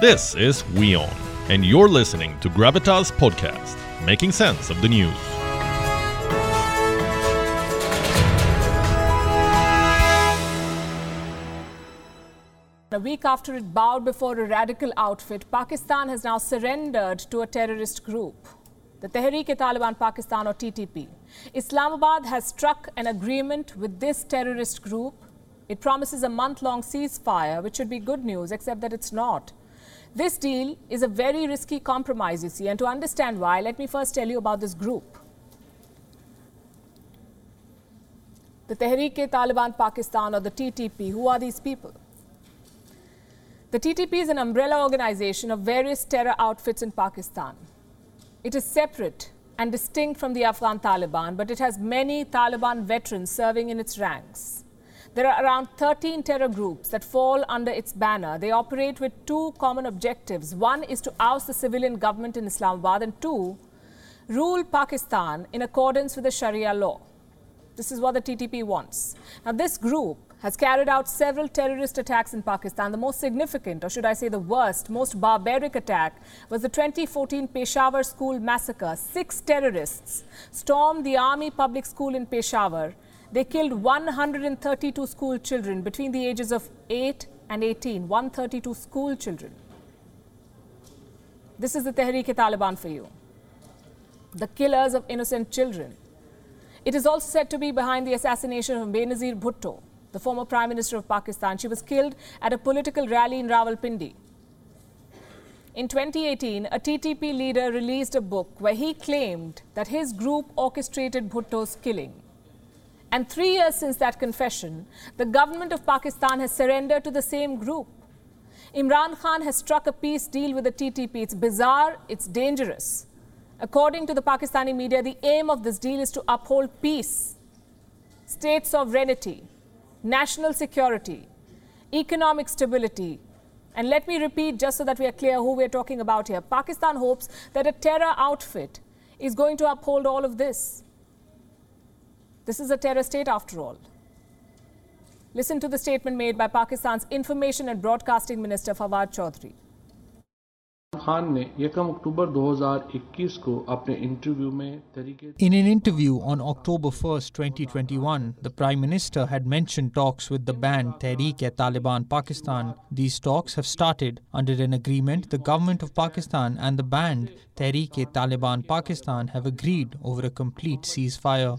This is WION, and you're listening to Gravitas Podcast, making sense of the news. A week after it bowed before a radical outfit, Pakistan has now surrendered to a terrorist group, the Tehreek-e-Taliban Pakistan or TTP. Islamabad has struck an agreement with this terrorist group. It promises a month-long ceasefire, which should be good news, except that it's not. This deal is a very risky compromise, you see, and to understand why, let me first tell you about this group. The Tehreek-e-Taliban Pakistan or the TTP, who are these people? The TTP is an umbrella organization of various terror outfits in Pakistan. It is separate and distinct from the Afghan Taliban, but it has many Taliban veterans serving in its ranks. There are around 13 terror groups that fall under its banner. They operate with two common objectives. One is to oust the civilian government in Islamabad, and two, rule Pakistan in accordance with the Sharia law. This is what the TTP wants. Now, this group has carried out several terrorist attacks in Pakistan. The most significant, or should I say the worst, most barbaric attack was the 2014 Peshawar school massacre. Six terrorists stormed the army public school in Peshawar. They killed 132 school children between the ages of 8 and 18. 132 school children. This is the Tehreek-e-Taliban for you. The killers of innocent children. It is also said to be behind the assassination of Benazir Bhutto, the former Prime Minister of Pakistan. She was killed at a political rally in Rawalpindi. In 2018, a TTP leader released a book where he claimed that his group orchestrated Bhutto's killing. And three years since that confession, the government of Pakistan has surrendered to the same group. Imran Khan has struck a peace deal with the TTP. It's bizarre, it's dangerous. According to the Pakistani media, the aim of this deal is to uphold peace, state sovereignty, national security, economic stability. And let me repeat, just so that we are clear who we're talking about here. Pakistan hopes that a terror outfit is going to uphold all of this. This is a terror state after all. Listen to the statement made by Pakistan's Information and Broadcasting Minister Fawad Chaudhry. In an interview on October 1, 2021, the Prime Minister had mentioned talks with the banned Tehreek-e-Taliban Pakistan. These talks have started under an agreement the government of Pakistan and the banned Tehreek-e-Taliban Pakistan have agreed over a complete ceasefire.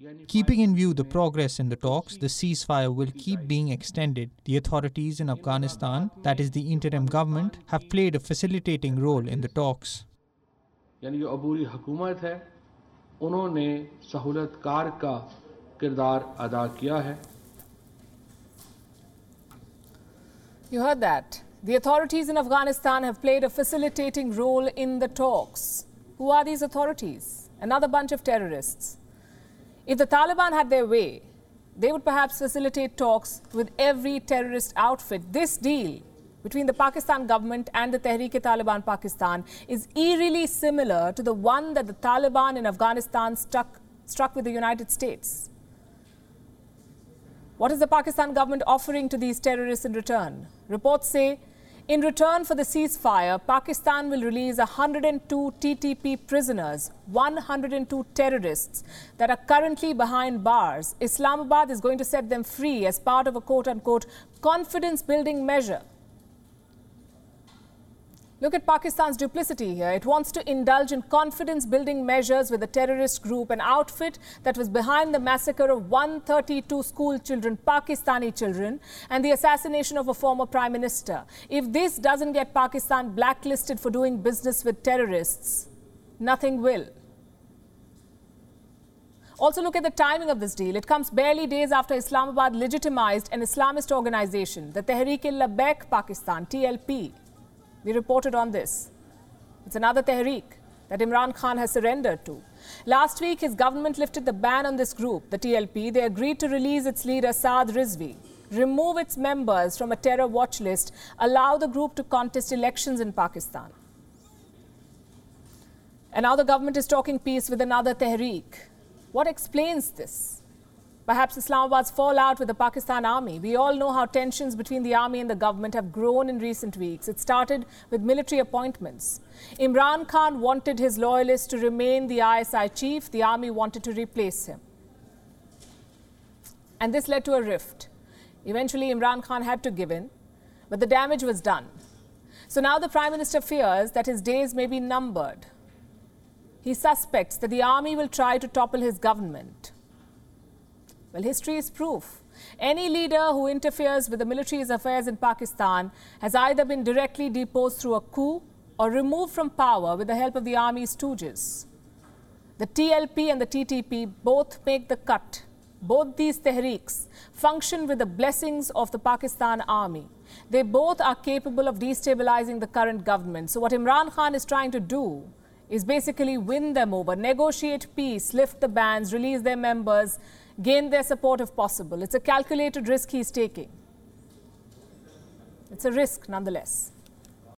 हुए cease fire यानी Keeping in view the progress in the talks, the ceasefire will keep being extended. The authorities in Afghanistan, that is the interim government, have played a facilitating role in the talks. यानी जो अबूरी हुकूमत है उन्होंने सहूलतकार का किरदार अदा किया है You heard that. The authorities in Afghanistan have played a facilitating role in the talks. Who are these authorities? Another bunch of terrorists. If the Taliban had their way, they would perhaps facilitate talks with every terrorist outfit. This deal between the Pakistan government and the Tehreek-e-Taliban Pakistan is eerily similar to the one that the Taliban in Afghanistan struck, struck with the United States. What is the Pakistan government offering to these terrorists in return? Reports say in return for the ceasefire, Pakistan will release 102 TTP prisoners, 102 terrorists that are currently behind bars. Islamabad is going to set them free as part of a quote unquote confidence building measure. Look at Pakistan's duplicity here. It wants to indulge in confidence building measures with a terrorist group, an outfit that was behind the massacre of 132 school children, Pakistani children, and the assassination of a former prime minister. If this doesn't get Pakistan blacklisted for doing business with terrorists, nothing will. Also, look at the timing of this deal. It comes barely days after Islamabad legitimized an Islamist organization, the Tehreek-e-Labbaik Pakistan, TLP. We reported on this. It's another Tehreek. that Imran Khan has surrendered to. Last week, his government lifted the ban on this group, the TLP. They agreed to release its leader, Saad Rizvi, remove its members from a terror watch list, allow the group to contest elections in Pakistan. And now the government is talking peace with another Tehreek. What explains this? Perhaps Islamabad's fallout with the Pakistan army. We all know how tensions between the army and the government have grown in recent weeks. It started with military appointments. Imran Khan wanted his loyalists to remain the ISI chief, the army wanted to replace him. And this led to a rift. Eventually, Imran Khan had to give in, but the damage was done. So now the Prime Minister fears that his days may be numbered. He suspects that the army will try to topple his government. Well, history is proof. Any leader who interferes with the military's affairs in Pakistan has either been directly deposed through a coup or removed from power with the help of the army's stooges. The TLP and the TTP both make the cut. Both these tehreeks function with the blessings of the Pakistan army. They both are capable of destabilizing the current government. So, what Imran Khan is trying to do is basically win them over, negotiate peace, lift the bans, release their members, gain their support if possible. It's a calculated risk he's taking. It's a risk nonetheless.